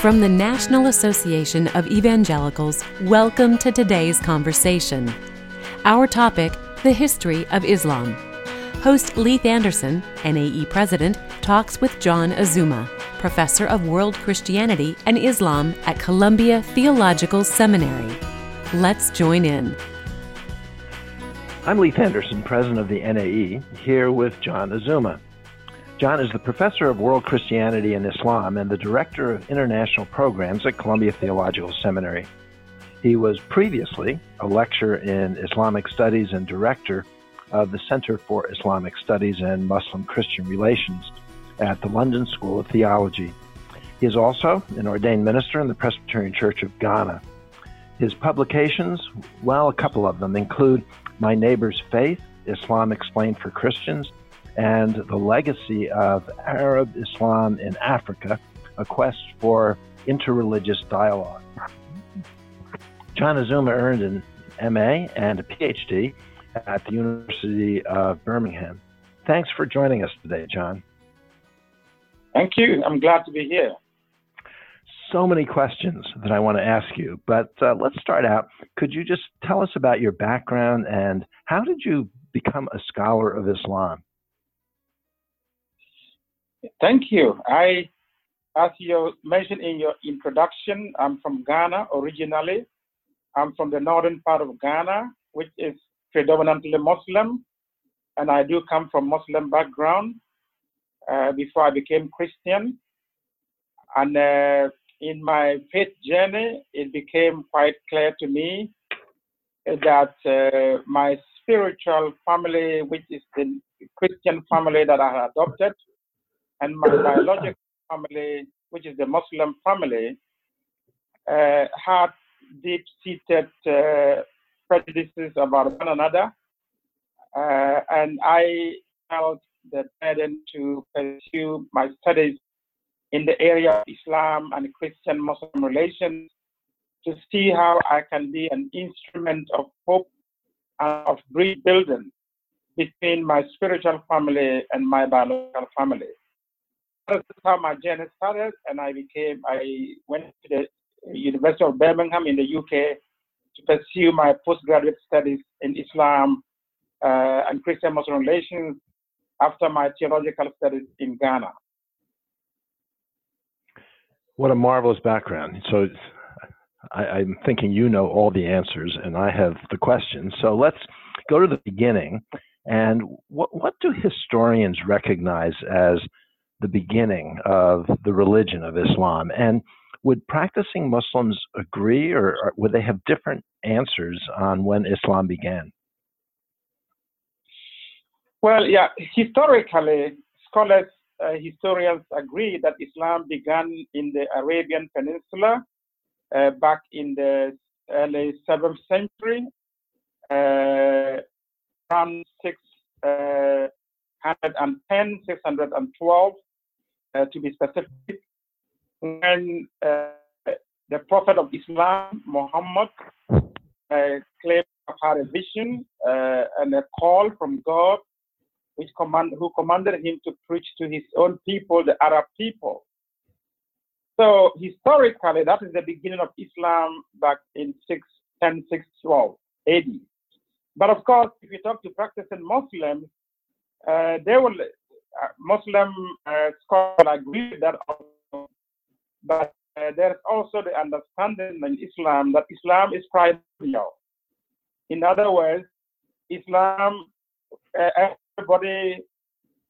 From the National Association of Evangelicals, welcome to today's conversation. Our topic the history of Islam. Host Leith Anderson, NAE President, talks with John Azumah, Professor of World Christianity and Islam at Columbia Theological Seminary. Let's join in. I'm Leith Anderson, President of the NAE, here with John Azumah. John is the Professor of World Christianity and Islam and the Director of International Programs at Columbia Theological Seminary. He was previously a lecturer in Islamic Studies and Director of the Center for Islamic Studies and Muslim Christian Relations at the London School of Theology. He is also an ordained minister in the Presbyterian Church of Ghana. His publications, well, a couple of them, include My Neighbor's Faith, Islam Explained for Christians, and the legacy of Arab Islam in Africa, a quest for interreligious dialogue. John Azumah earned an MA and a PhD at the University of Birmingham. Thanks for joining us today, John. Thank you. I'm glad to be here. So many questions that I want to ask you, but uh, let's start out. Could you just tell us about your background and how did you become a scholar of Islam? Thank you. I, as you mentioned in your introduction, I'm from Ghana originally. I'm from the northern part of Ghana, which is predominantly Muslim, and I do come from Muslim background uh, before I became Christian. And uh, in my faith journey, it became quite clear to me that uh, my spiritual family, which is the Christian family that I adopted, and my biological family, which is the Muslim family, uh, had deep-seated uh, prejudices about one another, uh, and I felt the burden to pursue my studies in the area of Islam and Christian-Muslim relations to see how I can be an instrument of hope and of bridge building between my spiritual family and my biological family that's how my journey started, and I became. I went to the University of Birmingham in the UK to pursue my postgraduate studies in Islam uh, and Christian Muslim relations after my theological studies in Ghana. What a marvelous background. So I, am thinking you know all the answers, and I have the questions. So let's go to the beginning. And what, what do historians recognize as the beginning of the religion of Islam? And would practicing Muslims agree, or, would they have different answers on when Islam began? Well, yeah, historically, scholars, uh, historians agree that Islam began in the Arabian Peninsula uh, back in the early 7th century, uh, around 610, 612 uh, to be specific, when uh, the Prophet of Islam, Muhammad, uh, claimed have a vision uh, and a call from God, which command, who commanded him to preach to his own people, the Arab people. So historically, that is the beginning of Islam back in 610, 612 AD. But of course, if you talk to practicing Muslims, uh, they will uh, Muslim uh, scholars agree that, but uh, there's also the understanding in Islam that Islam is primordial. In other words, Islam, everybody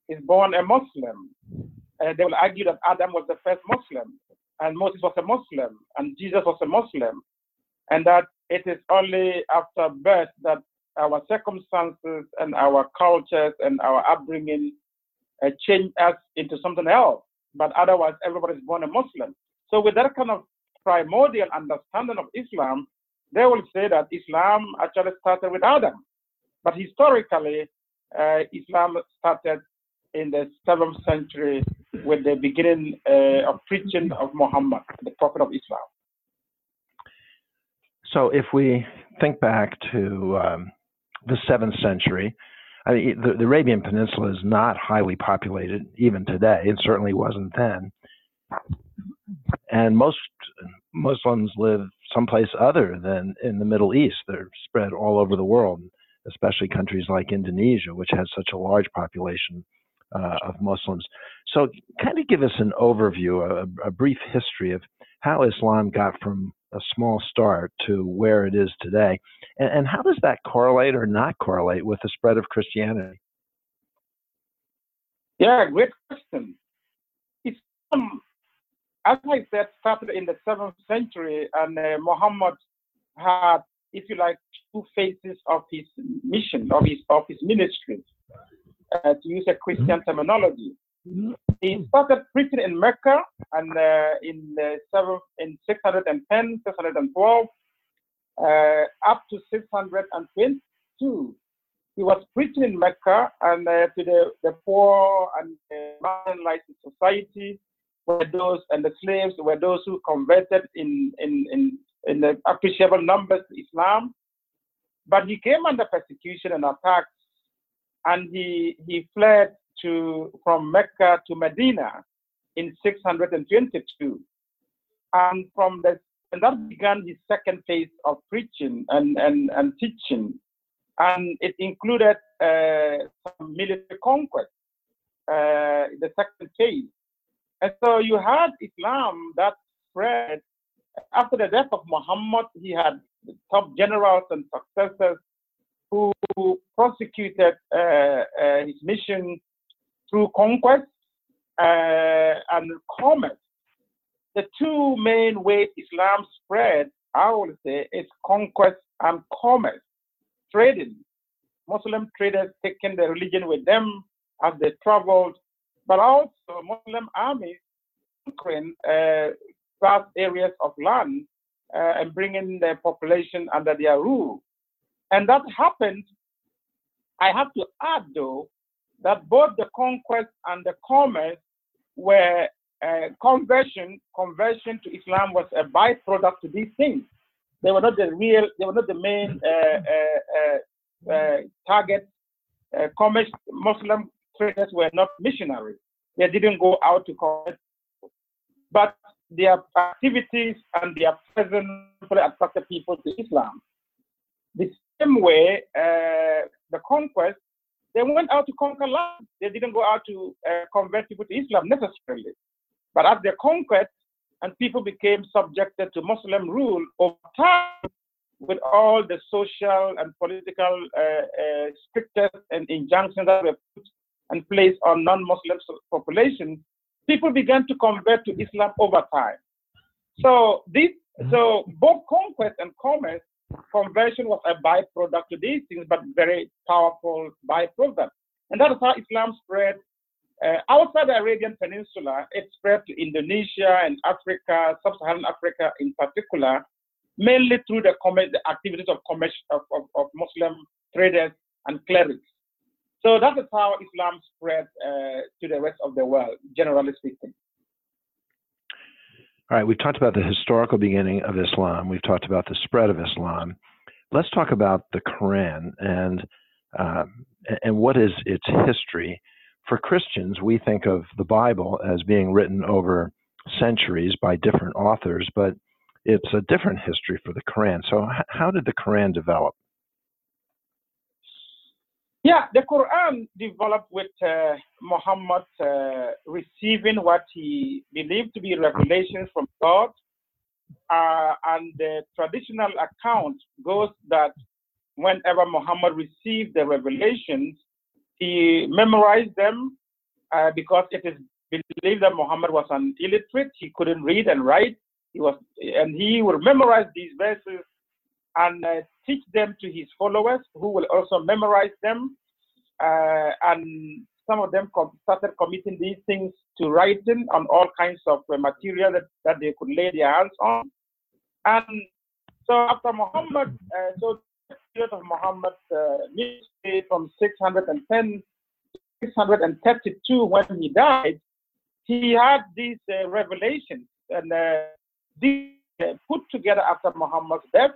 is born a Muslim. they will argue that Adam was the first Muslim, and Moses was a Muslim, and Jesus was a Muslim, and that it is only after birth that our circumstances and our cultures and our upbringing uh, change us into something else. But otherwise, everybody's born a Muslim. So with that kind of primordial understanding of Islam, they will say that Islam actually started with Adam. But historically, uh, Islam started in the seventh century with the beginning uh, of preaching of Muhammad, the prophet of Islam. So if we think back to um, the seventh century, I mean, the, the Arabian Peninsula is not highly populated even today. It certainly wasn't then. and most Muslims live someplace other than in the Middle East. They're spread all over the world, especially countries like Indonesia, which has such a large population uh, of Muslims. So, kind of give us an overview, a, a, brief history of how Islam got from a small start to where it is today, and, and how does that correlate or not correlate with the spread of Christianity? Yeah, great question. Islam, as I said, started in the seventh century, and uh, Muhammad had, if you like, two phases of his mission, of his of his ministry uh, to use a Christian mm-hmm. terminology. Mm-hmm. He started preaching in Mecca and uh, in the seven, in 610, 612, uh, up to 622. He was preaching in Mecca and uh, to the, the poor and marginalized society were those and the slaves were those who converted in in in, in the appreciable numbers to Islam. But he came under persecution and attacks and he, he fled to, from Mecca to Medina in 622. And from the, and that began his second phase of preaching and, and, and teaching. And it included uh, some military conquest, uh, the second phase. And so you had Islam that spread. After the death of Muhammad, he had top generals and successors who prosecuted uh, uh, his mission through conquest uh, and commerce. The two main ways Islam spread, I would say, is conquest and commerce, trading. Muslim traders taking the religion with them as they traveled, but also Muslim armies conquering uh, vast areas of land uh, and bringing the population under their rule. And that happened. I have to add, though, that both the conquest and the commerce were uh, conversion. Conversion to Islam was a byproduct to these things. They were not the real. They were not the main uh, uh, uh, uh target. commerce Muslim traders were not missionaries. They didn't go out to convert, but their activities and their presence attracted people to Islam. The same way, uh, the conquest, they went out to conquer land. They didn't go out to uh, convert people to Islam necessarily. But as they conquered and people became subjected to Muslim rule over time, with all the social and political uh, uh, strictures and injunctions that were put and placed on non-Muslim populations, people began to convert to Islam over time. So this, so both conquest and commerce conversion was a byproduct to these things, but very powerful byproduct. And that is how Islam spread uh, outside the Arabian Peninsula. It spread to Indonesia and Africa, sub-Saharan Africa in particular, mainly through the, the activities of, of, of, of, Muslim traders and clerics. So that is how Islam spread uh, to the rest of the world, generally speaking. All right, we've talked about the historical beginning of Islam. We've talked about the spread of Islam. Let's talk about the Quran and uh, and what is its history. For Christians, we think of the Bible as being written over centuries by different authors, but it's a different history for the Quran. So, how did the Quran develop? Yeah, the Quran developed with uh, Muhammad uh, receiving what he believed to be revelations from God. Uh, and the traditional account goes that whenever Muhammad received the revelations, he memorized them uh, because it is believed that Muhammad was an illiterate. He couldn't read and write. He was, and he would memorize these verses and uh, teach them to his followers who will also memorize them. Uh, and some of them com- started committing these things to writing on all kinds of uh, material that, that they could lay their hands on. And so after Muhammad, uh, so the period of Muhammad's uh, ministry from 610 632 when he died, he had these uh, revelations and uh, these put together after Muhammad's death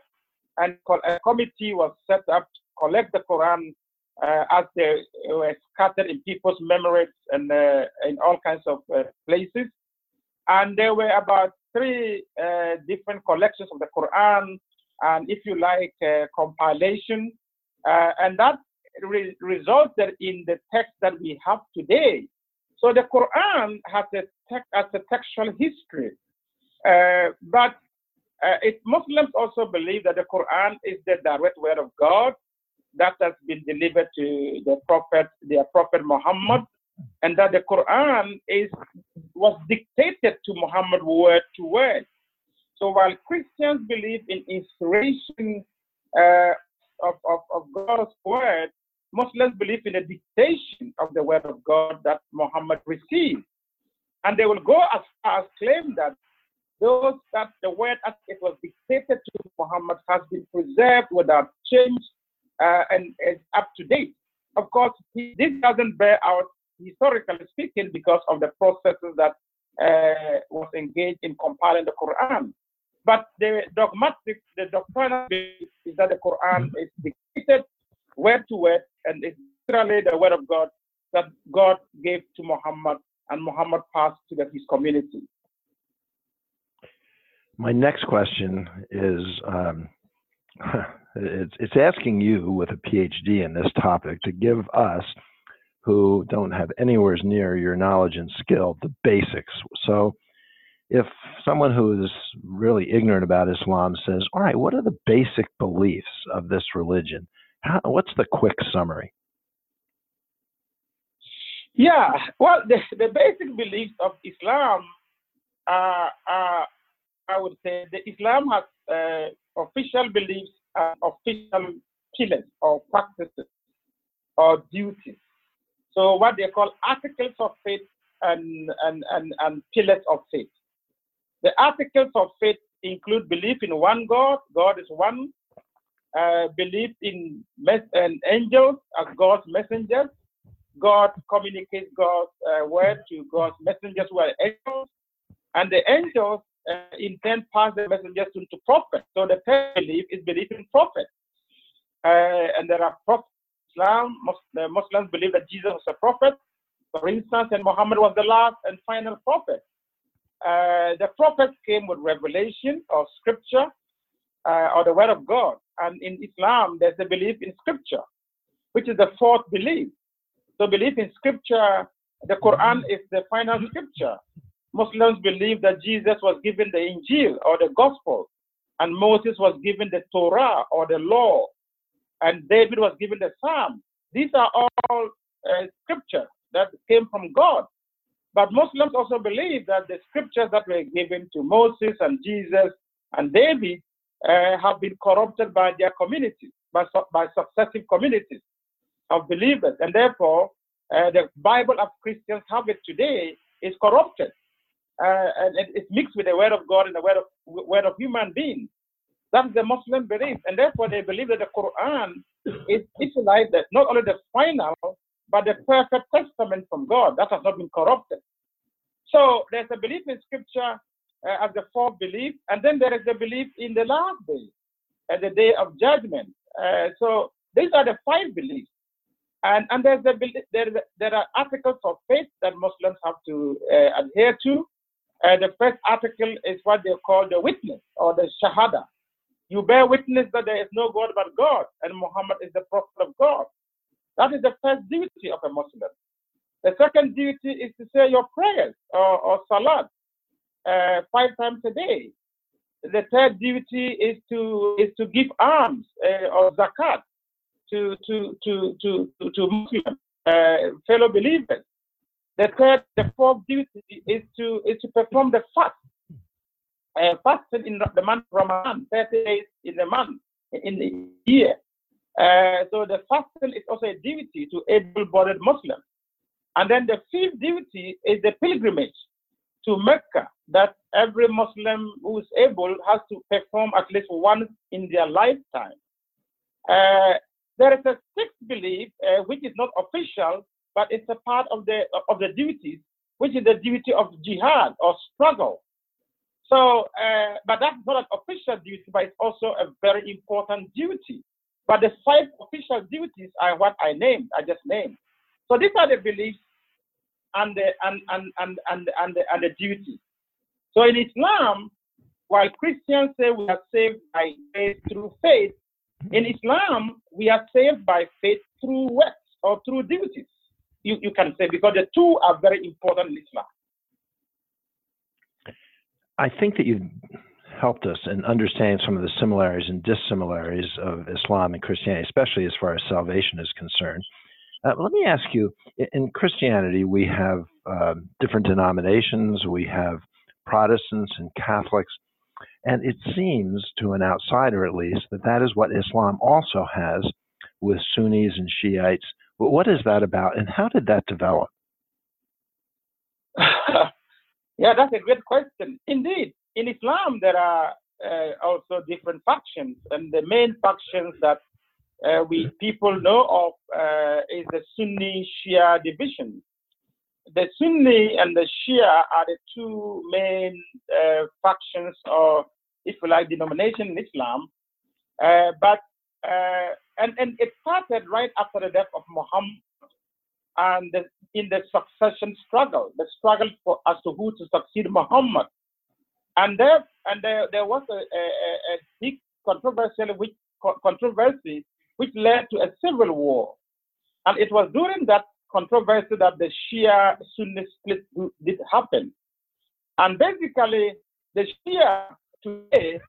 and a committee was set up to collect the Quran uh, as they were scattered in people's memories and uh, in all kinds of uh, places. And there were about three uh, different collections of the Quran, and if you like, compilation, uh, and that re- resulted in the text that we have today. So the Quran has a, te- has a textual history, uh, but uh, it, Muslims also believe that the Quran is the direct word of God that has been delivered to the prophet, their prophet Muhammad, and that the Quran is was dictated to Muhammad word to word. So while Christians believe in inspiration uh, of, of, of God's word, Muslims believe in the dictation of the word of God that Muhammad received. And they will go as far as claim that those that the word as it was dictated to Muhammad has been preserved without change uh, and is up to date. Of course, this doesn't bear out historically speaking because of the processes that uh, was engaged in compiling the Quran. But the dogmatic, the doctrinal is that the Quran is dictated word to word and it's literally the word of God that God gave to Muhammad and Muhammad passed to the, his community. My next question is um, it's, it's asking you with a PhD in this topic to give us who don't have anywhere near your knowledge and skill the basics. So if someone who is really ignorant about Islam says, all right, what are the basic beliefs of this religion? How, what's the quick summary? Yeah, well, the, the basic beliefs of Islam are, are I would say, the Islam has uh, official beliefs and official pillars or practices or duties. So what they call articles of faith and, and, and, and pillars of faith. The articles of faith include belief in one God, God is one, uh, belief in mes- and angels as God's messengers. God communicates God's uh, word to God's messengers who are angels, and the angels uh, in turn pass the messengers to, prophets. So the third belief is belief in prophets. Uh, and there are prophets. Islam, Muslims believe that Jesus was a prophet, for instance, and Muhammad was the last and final prophet. Uh, the prophets came with revelation or scripture uh, or the word of God. And in Islam, there's a belief in scripture, which is the fourth belief. So, belief in scripture, the Quran is the final scripture. Muslims believe that Jesus was given the Injil or the Gospel, and Moses was given the Torah or the law, and David was given the Psalm. These are all uh, scripture that came from God. But Muslims also believe that the scriptures that were given to Moses and Jesus and David uh, have been corrupted by their communities, by, by successive communities of believers. And therefore, uh, the Bible of Christians have it today is corrupted. Uh, and it's mixed with the word of God and the word of, word of human beings. That's the Muslim belief. And therefore, they believe that the Quran is, like, that not only the final, but the perfect testament from God that has not been corrupted. So there's a belief in Scripture uh, as the fourth belief, and then there is the belief in the last day, at the day of judgment. Uh, so these are the five beliefs, and and there's the there there are articles of faith that Muslims have to uh, adhere to. Uh, the first article is what they call the witness or the shahada. You bear witness that there is no God but God, and Muhammad is the prophet of God. That is the first duty of a Muslim. The second duty is to say your prayers or, or salat uh, five times a day. The third duty is to is to give alms uh, or zakat to to to to to, to uh, fellow believers. The third, the fourth duty is to is to perform the fast. Uh, fasting in the month Ramadan, 30 days in the month, in the year. Uh, so the fasting is also a duty to able-bodied Muslims. And then the fifth duty is the pilgrimage to Mecca that every Muslim who is able has to perform at least once in their lifetime. Uh, there is a sixth belief, uh, which is not official, but it's a part of the of the duties, which is the duty of jihad or struggle. So, uh, but that's not an official duty, but it's also a very important duty. But the five official duties are what I named, I just named. So these are the beliefs and the and and and and and the, and the duties. So in Islam, while Christians say we are saved by faith through faith, in Islam, we are saved by faith through works or through duties. You, you can say, because the two are very important in Islam. I think that you've helped us in understanding some of the similarities and dissimilarities of Islam and Christianity, especially as far as salvation is concerned. Uh, let me ask you in Christianity, we have uh, different denominations, we have Protestants and Catholics, and it seems to an outsider at least that that is what Islam also has with Sunnis and Shiites. But what is that about, and how did that develop? yeah, that's a great question. Indeed, in Islam, there are uh, also different factions, and the main factions that uh, we people know of uh, is the Sunni Shia division. The Sunni and the Shia are the two main uh, factions, or if you like, denomination in Islam. Uh, but uh, and and it started right after the death of Muhammad and the, in the succession struggle, the struggle for as to who to succeed Muhammad. And there, and there, there was a, a, a big controversy which, controversy which led to a civil war. And it was during that controversy that the Shia Sunni split did happen. And basically, the Shia today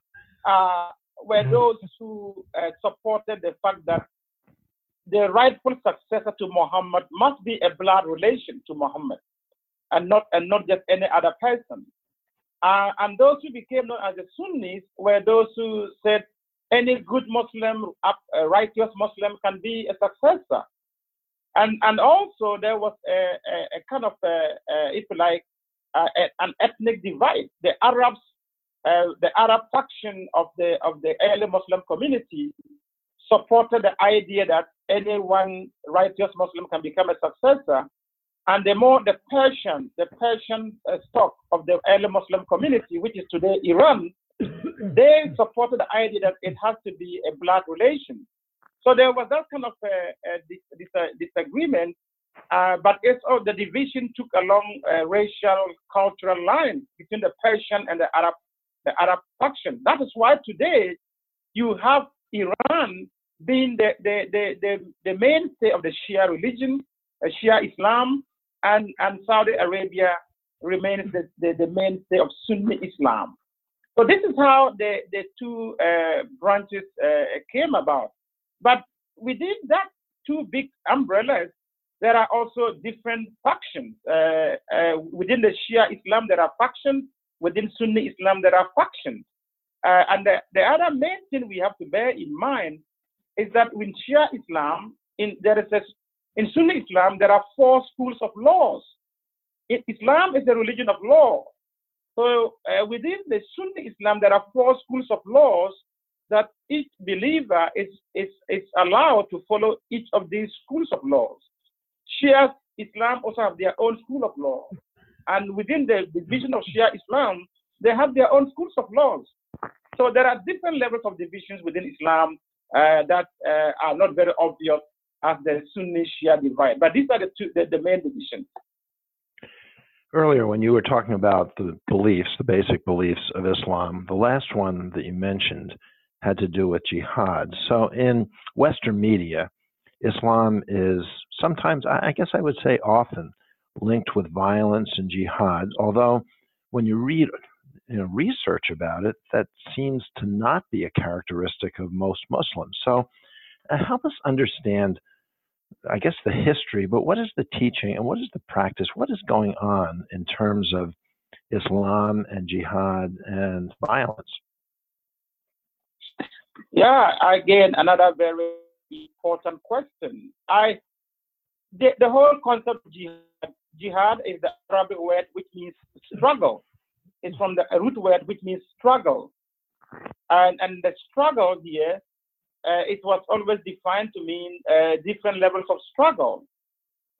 uh, were mm-hmm. those who uh, supported the fact that the rightful successor to Muhammad must be a blood relation to Muhammad and not, and not just any other person. Uh, and those who became known as the Sunnis were those who said any good Muslim, uh, righteous Muslim can be a successor. And, and also there was a, a, a kind of, a, if you like, an ethnic divide. The Arabs, uh, the Arab faction of the, of the early Muslim community supported the idea that any one righteous Muslim can become a successor. And the more the Persian, the Persian uh, stock of the early Muslim community, which is today Iran, they supported the idea that it has to be a blood relation. So there was that kind of a, a, dis, a disagreement, uh, but it's oh, the division took along uh, racial, cultural lines between the Persian and the Arab, the Arab faction. That is why today you have Iran being the, the, the, the, the mainstay of the Shia religion, uh, Shia Islam, and, and Saudi Arabia remains the, the, the mainstay of Sunni Islam. So this is how the, the two uh, branches uh, came about. But within that two big umbrellas, there are also different factions. Uh, uh within the Shia Islam, there are factions. Within Sunni Islam, there are factions. Uh, and the, the other main thing we have to bear in mind is that in Shia Islam, in, there is a, in Sunni Islam, there are four schools of laws. In Islam is a religion of law. So uh, within the Sunni Islam, there are four schools of laws that each believer is, is, is allowed to follow each of these schools of laws. Shia Islam also have their own school of law. And within the division of Shia Islam, they have their own schools of laws. So there are different levels of divisions within Islam uh, that uh, are not very obvious as the Sunni Shia divide. But these are the, two, the, the main divisions. Earlier, when you were talking about the beliefs, the basic beliefs of Islam, the last one that you mentioned had to do with jihad. So, in Western media, Islam is sometimes, I guess I would say often, linked with violence and jihad, although when you read you know, research about it, that seems to not be a characteristic of most Muslims. So, uh, help us understand, I guess, the history, but what is the teaching and what is the practice? What is going on in terms of Islam and jihad and violence? Yeah, again, another very important question. I the, the whole concept of jihad, jihad is the Arabic word which means struggle It's from the root word which means struggle. And, and the struggle here, uh, it was always defined to mean uh, different levels of struggle.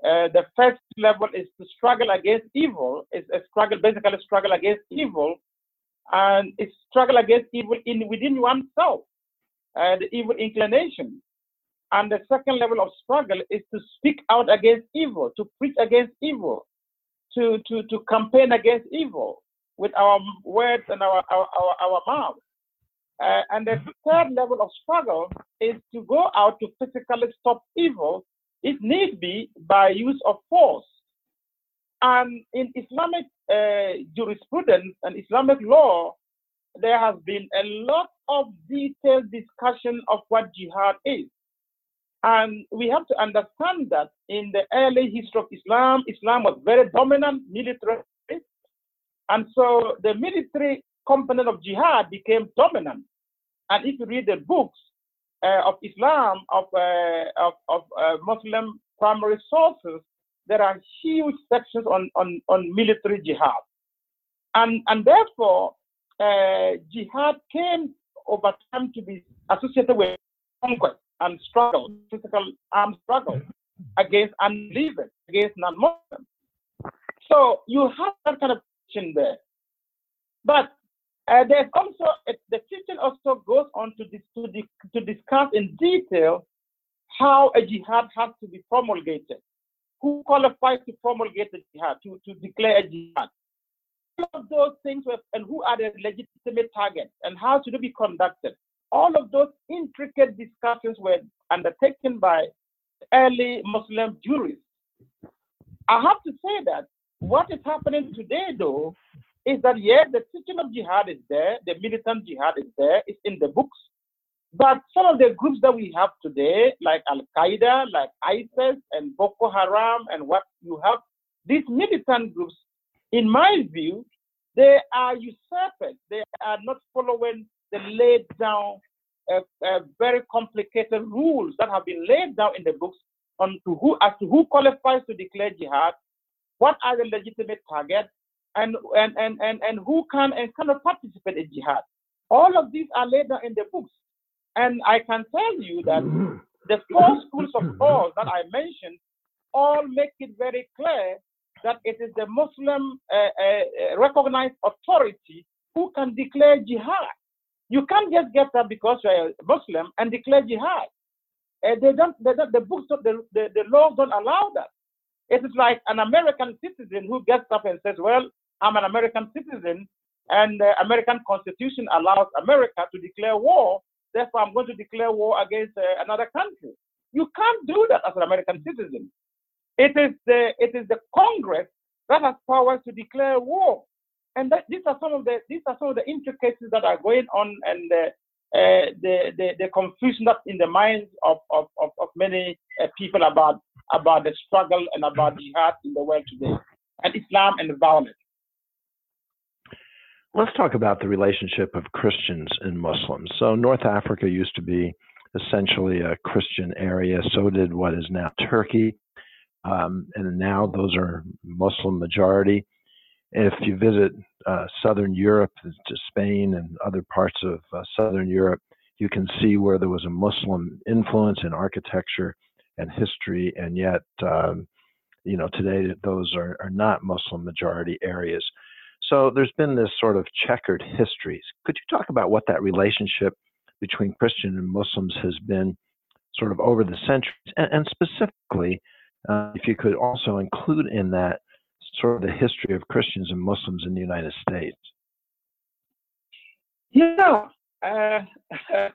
Uh, the first level is to struggle against evil. It's a struggle, basically a struggle against evil, and it's struggle against evil in within oneself, the evil inclination. And the second level of struggle is to speak out against evil, to preach against evil, to, to, to campaign against evil. with our words and our, our, our, our mouth. Uh, and the third level of struggle is to go out to physically stop evil, if need be, by use of force. And in Islamic uh, jurisprudence and Islamic law, there has been a lot of detailed discussion of what jihad is. And we have to understand that in the early history of Islam, Islam was very dominant militarily. And so the military component of jihad became dominant. And if you read the books uh, of Islam, of, uh, of, of uh, Muslim primary sources, there are huge sections on, on, on military jihad. And, and therefore, uh, jihad came over time to be associated with conquest and struggle, physical armed struggle against unbelievers, against non-Muslims. So you have that kind of teaching there. But uh, there's also, the teaching also goes on to, dis, to, di, to discuss in detail how a jihad has to be promulgated. Who qualifies to promulgate the jihad, to, to declare a jihad? All of those things, were, and who are the legitimate targets, and how should it be conducted? All of those intricate discussions were undertaken by early Muslim jurists. I have to say that what is happening today, though, is that yes, the teaching of jihad is there, the militant jihad is there, it's in the books. But some of the groups that we have today, like Al Qaeda, like ISIS, and Boko Haram, and what you have, these militant groups, in my view, they are usurpers. They are not following the laid down, very complicated rules that have been laid down in the books on to who as to who qualifies to declare jihad, what are the legitimate targets, and, and, and, and, and who can and cannot participate in jihad. All of these are laid down in the books. And I can tell you that the four schools of thought that I mentioned all make it very clear that it is the Muslim uh, uh, recognized authority who can declare jihad. You can't just get up because you're a Muslim and declare jihad. Uh, they don't, they don't, the books, the, the, the laws don't allow that. It is like an American citizen who gets up and says, well, I'm an American citizen, and the American Constitution allows America to declare war. Therefore, I'm going to declare war against uh, another country. You can't do that as an American citizen. It is the it is the Congress that has powers to declare war, and that, these are some of the these are some of the intricacies that are going on, and uh, uh, the, the the confusion that's in the minds of of, of, of many uh, people about about the struggle and about the jihad in the world today, and Islam and violence. Let's talk about the relationship of Christians and Muslims. So, North Africa used to be essentially a Christian area. So did what is now Turkey. Um, and now those are Muslim majority. If you visit uh, Southern Europe, to Spain and other parts of uh, Southern Europe, you can see where there was a Muslim influence in architecture and history, and yet, um, you know, today those are, are not Muslim majority areas. So there's been this sort of checkered history. Could you talk about what that relationship between Christian and Muslims has been sort of over the centuries? And, and specifically, uh, if you could also include in that sort of the history of Christians and Muslims in the United States. Yeah, uh,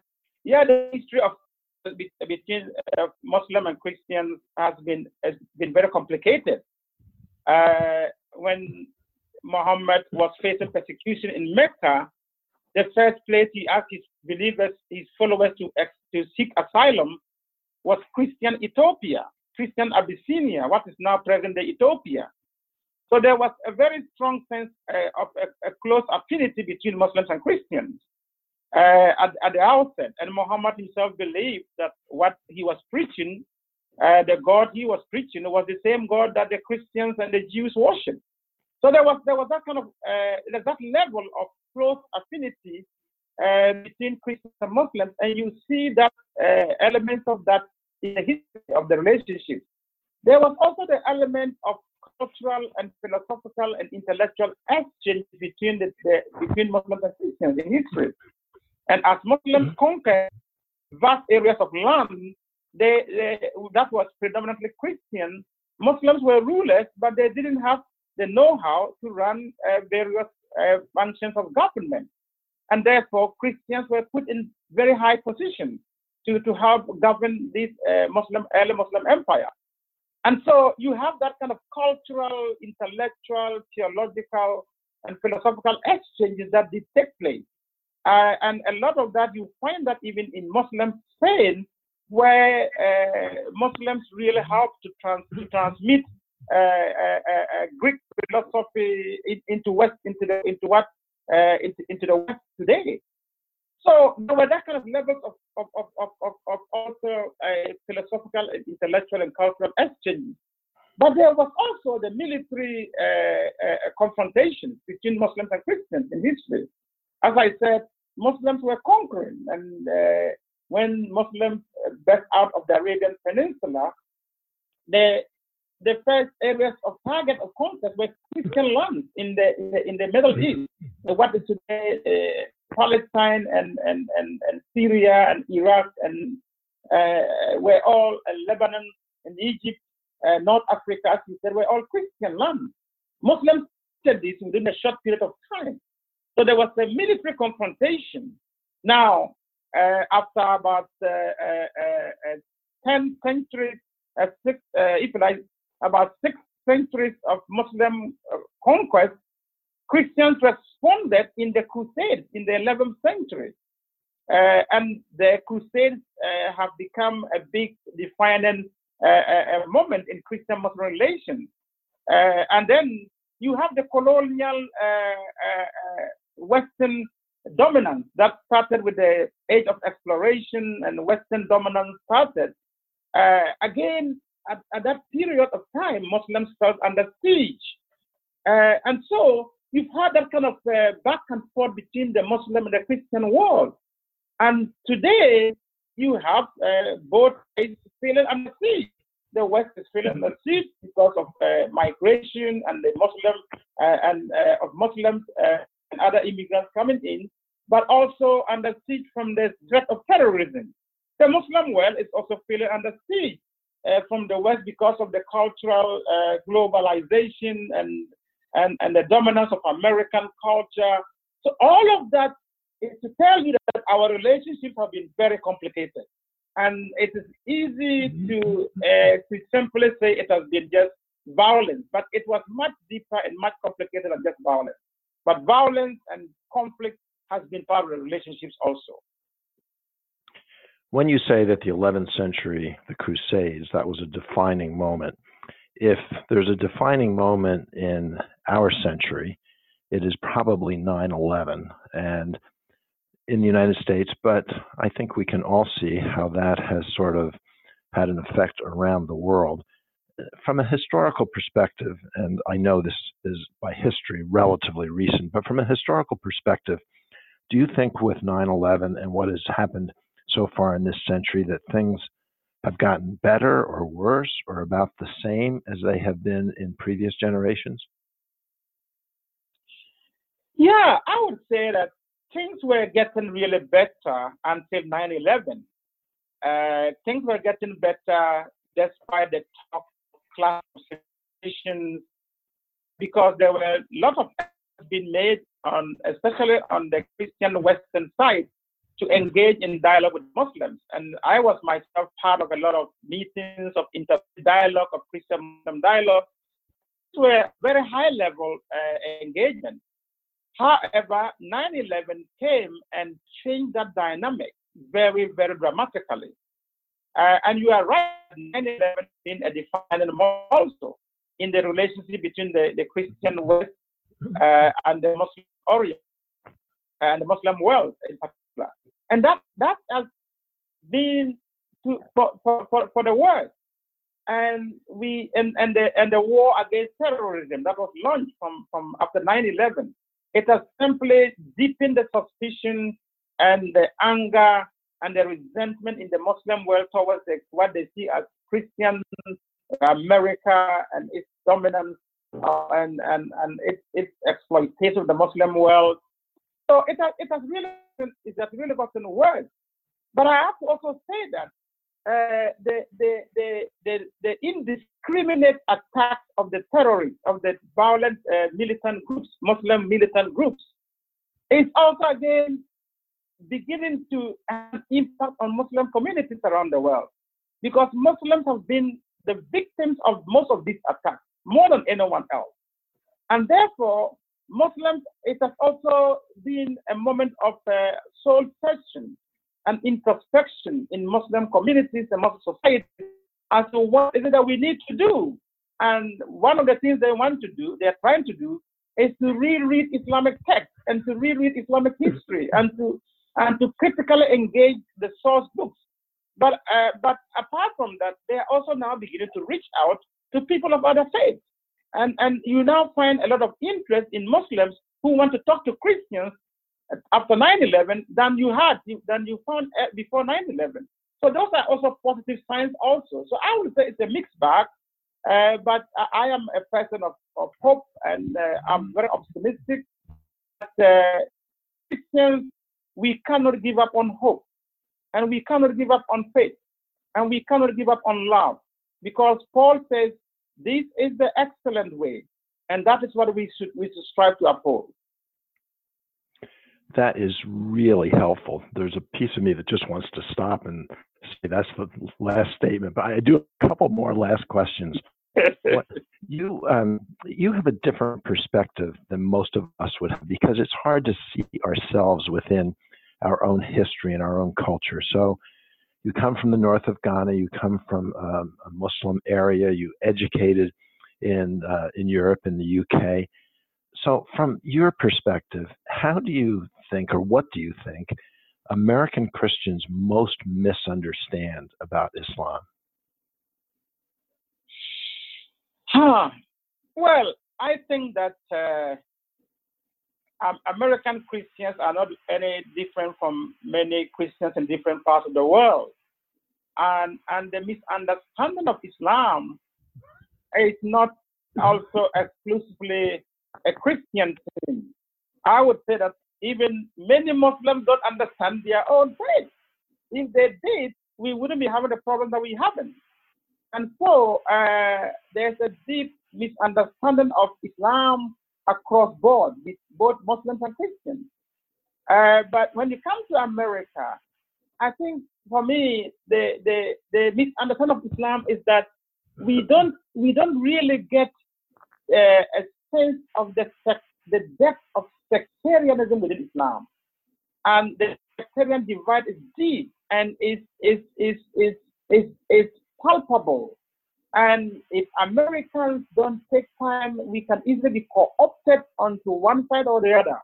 yeah, the history of between uh, Muslim and Christians has been has been very complicated. Uh, when Muhammad was facing persecution in Mecca, the first place he asked his believers, his followers to, to seek asylum was Christian Ethiopia, Christian Abyssinia, what is now present day Ethiopia. So there was a very strong sense uh, of a, a, close affinity between Muslims and Christians uh, at, at, the outset. And Muhammad himself believed that what he was preaching, uh, the God he was preaching, was the same God that the Christians and the Jews worshiped. So there was there was that kind of uh, that level of close affinity uh, between Christians and Muslims, and you see that uh, element of that in the history of the relationship. There was also the element of cultural and philosophical and intellectual exchange between the, the between Muslims and Christians in history. And as Muslims mm-hmm. conquered vast areas of land, they, they, that was predominantly Christian. Muslims were rulers, but they didn't have the know-how to run uh, various uh, functions of government. And therefore, Christians were put in very high positions to, to help govern this uh, Muslim, early Muslim empire. And so you have that kind of cultural, intellectual, theological, and philosophical exchanges that did take place. Uh, and a lot of that, you find that even in Muslim Spain, where uh, Muslims really help to, trans- to transmit uh, uh, uh, Greek philosophy in, into West, into the into what into, into the West today. So there were that kind of levels of of of of, of, also philosophical, intellectual, and cultural exchange. But there was also the military confrontation between Muslims and Christians in history. As I said, Muslims were conquering, and when Muslims backed out of the Arabian Peninsula, they the first areas of target of conquest were Christian lands in the in the, in the Middle East, what is today uh, Palestine and, and, and, and Syria and Iraq and uh, were all uh, Lebanon and Egypt, uh, North Africa, as you said, were all Christian lands. Muslims did this within a short period of time. So there was a military confrontation. Now, uh, after about uh, 10 centuries, six, if you like, about six centuries of Muslim uh, conquest, Christians responded in the Crusades in the 11th century. Uh, and the Crusades uh, have become a big defining uh, uh moment in Christian Muslim relations. Uh, and then you have the colonial Western dominance that started with the age of exploration and Western dominance started. again, at, at that period of time, Muslims felt under siege. Uh, and so you've had that kind of uh, back and forth between the Muslim and the Christian world. And today, you have uh, both sides feeling under siege. The West is feeling siege because of uh, migration and the Muslim uh, and uh, of Muslims and other immigrants coming in, but also under siege from the threat of terrorism. The Muslim world is also feeling under siege uh, from the West because of the cultural uh, globalization and, and, and the dominance of American culture. So all of that is to tell you that our relationships have been very complicated. And it is easy to, uh, to simply say it has been just violence, but it was much deeper and much complicated than just violence. But violence and conflict has been part of the relationships also when you say that the 11th century, the Crusades, that was a defining moment, if there's a defining moment in our century, it is probably 9 11. And in the United States, but I think we can all see how that has sort of had an effect around the world. From a historical perspective, and I know this is by history relatively recent, but from a historical perspective, do you think with 9 11 and what has happened so far in this century that things have gotten better or worse or about the same as they have been in previous generations? Yeah, I would say that things were getting really better until 9 11. Uh, things were getting better despite the tough class situations because there were a lot of efforts being made on, especially on the Christian Western side, to engage in dialogue with Muslims. And I was myself part of a lot of meetings of inter dialogue, of Christian Muslim dialogue. These were very high level uh, engagement. However, 9 11 came and changed that dynamic very, very dramatically. Uh, and you are right, 9 11 being a defining moment also in the relationship between the, the Christian West uh, and the Muslim Orient and the Muslim world in particular. And that, that has been to, for, for, for, the world. And we and, and the and the war against terrorism that was launched from, from after 9-11, it has simply deepened the suspicion and the anger and the resentment in the Muslim world towards the, what they see as Christian America and its dominance uh, and, and, and its, its exploitation of the Muslim world. So it has, it has really is that really gotten worse. But I have to also say that uh, the, the, the, the, the indiscriminate attacks of the terrorists, of the violent uh, militant groups, Muslim militant groups, is also again beginning to have impact on Muslim communities around the world. Because Muslims have been the victims of most of these attacks, more than anyone else. And therefore, Muslims, it has also been a moment of uh, soul searching and introspection in Muslim communities and Muslim society as to what is it that we need to do. And one of the things they want to do, they're trying to do, is to reread Islamic texts and to reread Islamic history and to and to critically engage the source books. But uh, but apart from that, they are also now beginning to reach out to people of other faiths. And, and you now find a lot of interest in Muslims who want to talk to Christians after 9-11 than you had, than you found uh, before 9-11. So those are also positive signs also. So I would say it's a mixed bag, uh, but I am a person of, of hope and uh, I'm very optimistic that uh, we cannot give up on hope and we cannot give up on faith and we cannot give up on love because Paul says this is the excellent way, and that is what we should we should strive to uphold. That is really helpful. There's a piece of me that just wants to stop and say that's the last statement, but I do a couple more last questions. you um, you have a different perspective than most of us would have because it's hard to see ourselves within our own history and our own culture. So you come from the north of Ghana, you come from um, a Muslim area, you educated in uh, in Europe and the UK. So, from your perspective, how do you think, or what do you think, American Christians most misunderstand about Islam? Huh. Well, I think that uh, um, American Christians are not any different from many Christians in different parts of the world. And, and the misunderstanding of Islam is not also exclusively a Christian thing. I would say that even many Muslims don't understand their own faith. If they did, we wouldn't be having the problem that we haven't. And so uh, there's a deep misunderstanding of Islam across board with both Muslims and Christians. Uh, but when you come to America, I think for me the, the the misunderstanding of Islam is that we don't we don't really get uh, a sense of the the depth of sectarianism within Islam, and the sectarian divide is deep and is is is is is, is palpable. And if Americans don't take time, we can easily be co-opted onto one side or the other.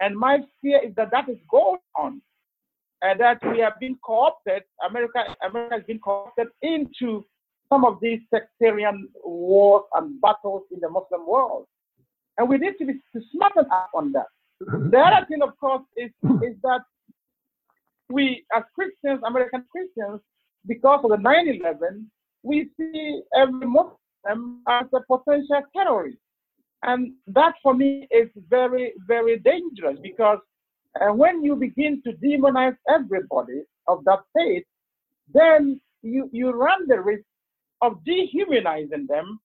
And my fear is that that is going on, and that we have been co-opted. America, America has been co-opted into some of these sectarian wars and battles in the Muslim world, and we need to be to smarten up on that. The other thing, of course, is is that we, as Christians, American Christians, because of the 9/11, we see every Muslim as a potential terrorist. And that for me is very, very dangerous because uh, when you begin to demonize everybody of that faith, then you, you run the risk of dehumanizing them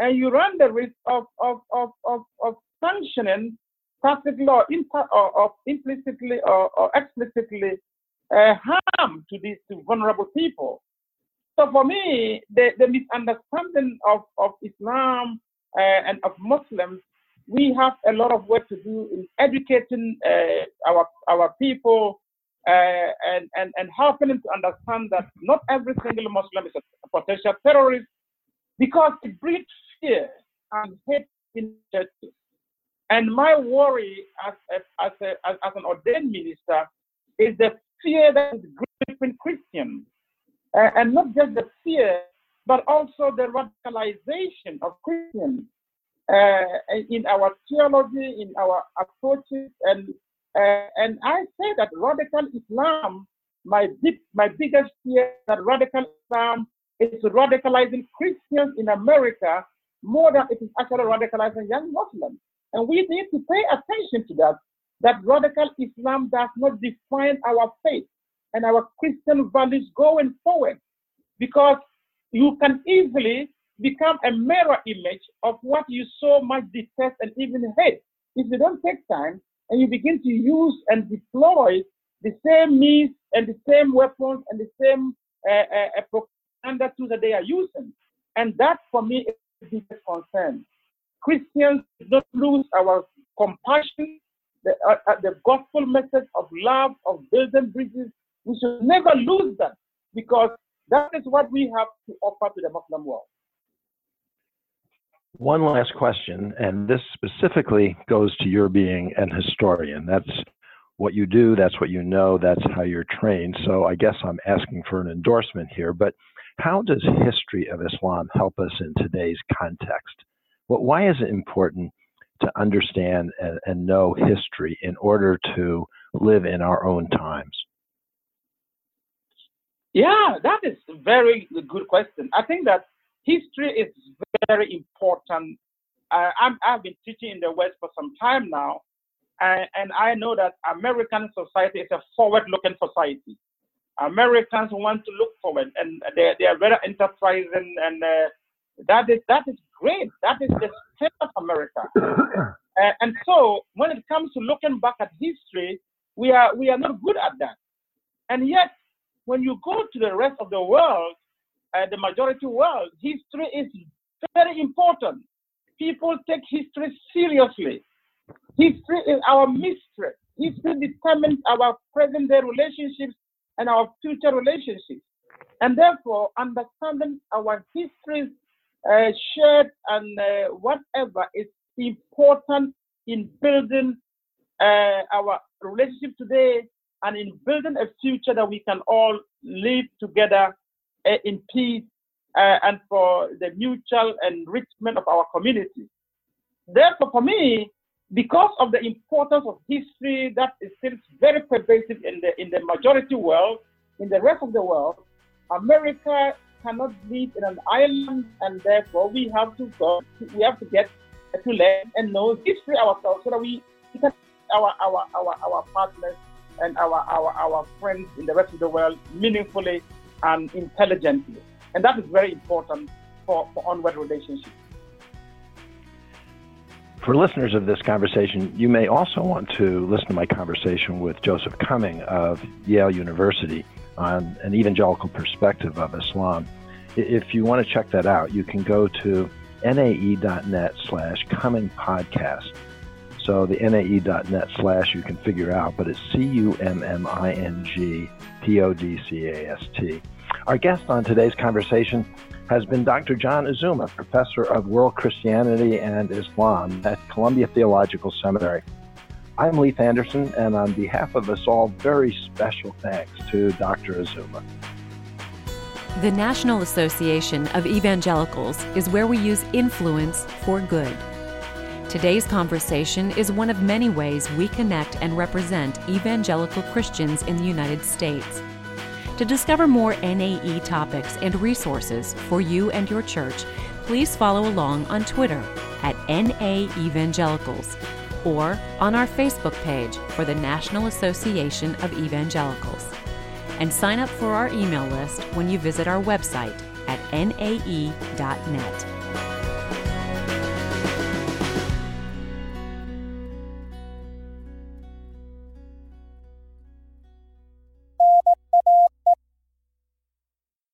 and you run the risk of, of, of, of, of sanctioning tacitly or, or, or implicitly or, or explicitly uh, harm to these to vulnerable people. So for me, the, the misunderstanding of, of Islam uh, and of Muslims, we have a lot of work to do in educating uh, our our people uh, and, and, and helping them to understand that not every single Muslim is a potential terrorist because it breeds fear and hate in churches. And my worry as, a, as, a, as, as an ordained minister is the fear that is gripping Christians uh, and not just the fear, but also the radicalization of Christians uh, in our theology, in our approaches, and uh, and I say that radical Islam, my big, my biggest fear that radical Islam is radicalizing Christians in America more than it is actually radicalizing young Muslims, and we need to pay attention to that. That radical Islam does not define our faith and our Christian values going forward. Because you can easily become a mirror image of what you so much detest and even hate. If you don't take time and you begin to use and deploy the same means and the same weapons and the same uh, uh, propaganda tools that they are using. And that, for me, is the biggest concern. Christians don't lose our compassion, the, uh, uh, the gospel message of love, of building bridges. We should never lose that because that is what we have to offer to the Muslim world. One last question, and this specifically goes to your being an historian. That's what you do, that's what you know, that's how you're trained. So I guess I'm asking for an endorsement here, but how does history of Islam help us in today's context? Well, why is it important to understand and, and know history in order to live in our own times? Yeah, that is a very good question. I think that history is very important. Uh, i have been teaching in the West for some time now, and, and I know that American society is a forward-looking society. Americans want to look forward, and they, they are very enterprising, and uh, that is that is great. That is the state of America. uh, and so, when it comes to looking back at history, we are we are not good at that. And yet, when you go to the rest of the world, uh, the majority world, history is very important. People take history seriously. History is our mystery. History determines our present day relationships and our future relationships. And therefore, understanding our histories, uh, shared and uh, whatever is important in building uh, our relationship today and in building a future that we can all live together uh, in peace uh, and for the mutual enrichment of our community. Therefore, for me, because of the importance of history that is still very pervasive in the in the majority world, in the rest of the world, America cannot live in an island, and therefore we have to go. We have to get to learn and know history ourselves, so that we, can our our our our partners and our our our friends in the rest of the world meaningfully and intelligently, and that is very important for, for onward relationships. For listeners of this conversation, you may also want to listen to my conversation with Joseph Cumming of Yale University on an evangelical perspective of Islam. If you want to check that out, you can go to nae.net slash Cumming podcast. So the nae.net slash you can figure out, but it's C-U-M-M-I-N-G P-O-D-C-A-S-T. Our guest on today's conversation has been Dr. John Azumah, professor of world Christianity and Islam at Columbia Theological Seminary. I'm Leith Anderson, and on behalf of us all, very special thanks to Dr. Azumah. The National Association of Evangelicals is where we use influence for good. Today's conversation is one of many ways we connect and represent evangelical Christians in the United States. To discover more NAE topics and resources for you and your church, please follow along on Twitter at NA Evangelicals or on our Facebook page for the National Association of Evangelicals. And sign up for our email list when you visit our website at nae.net.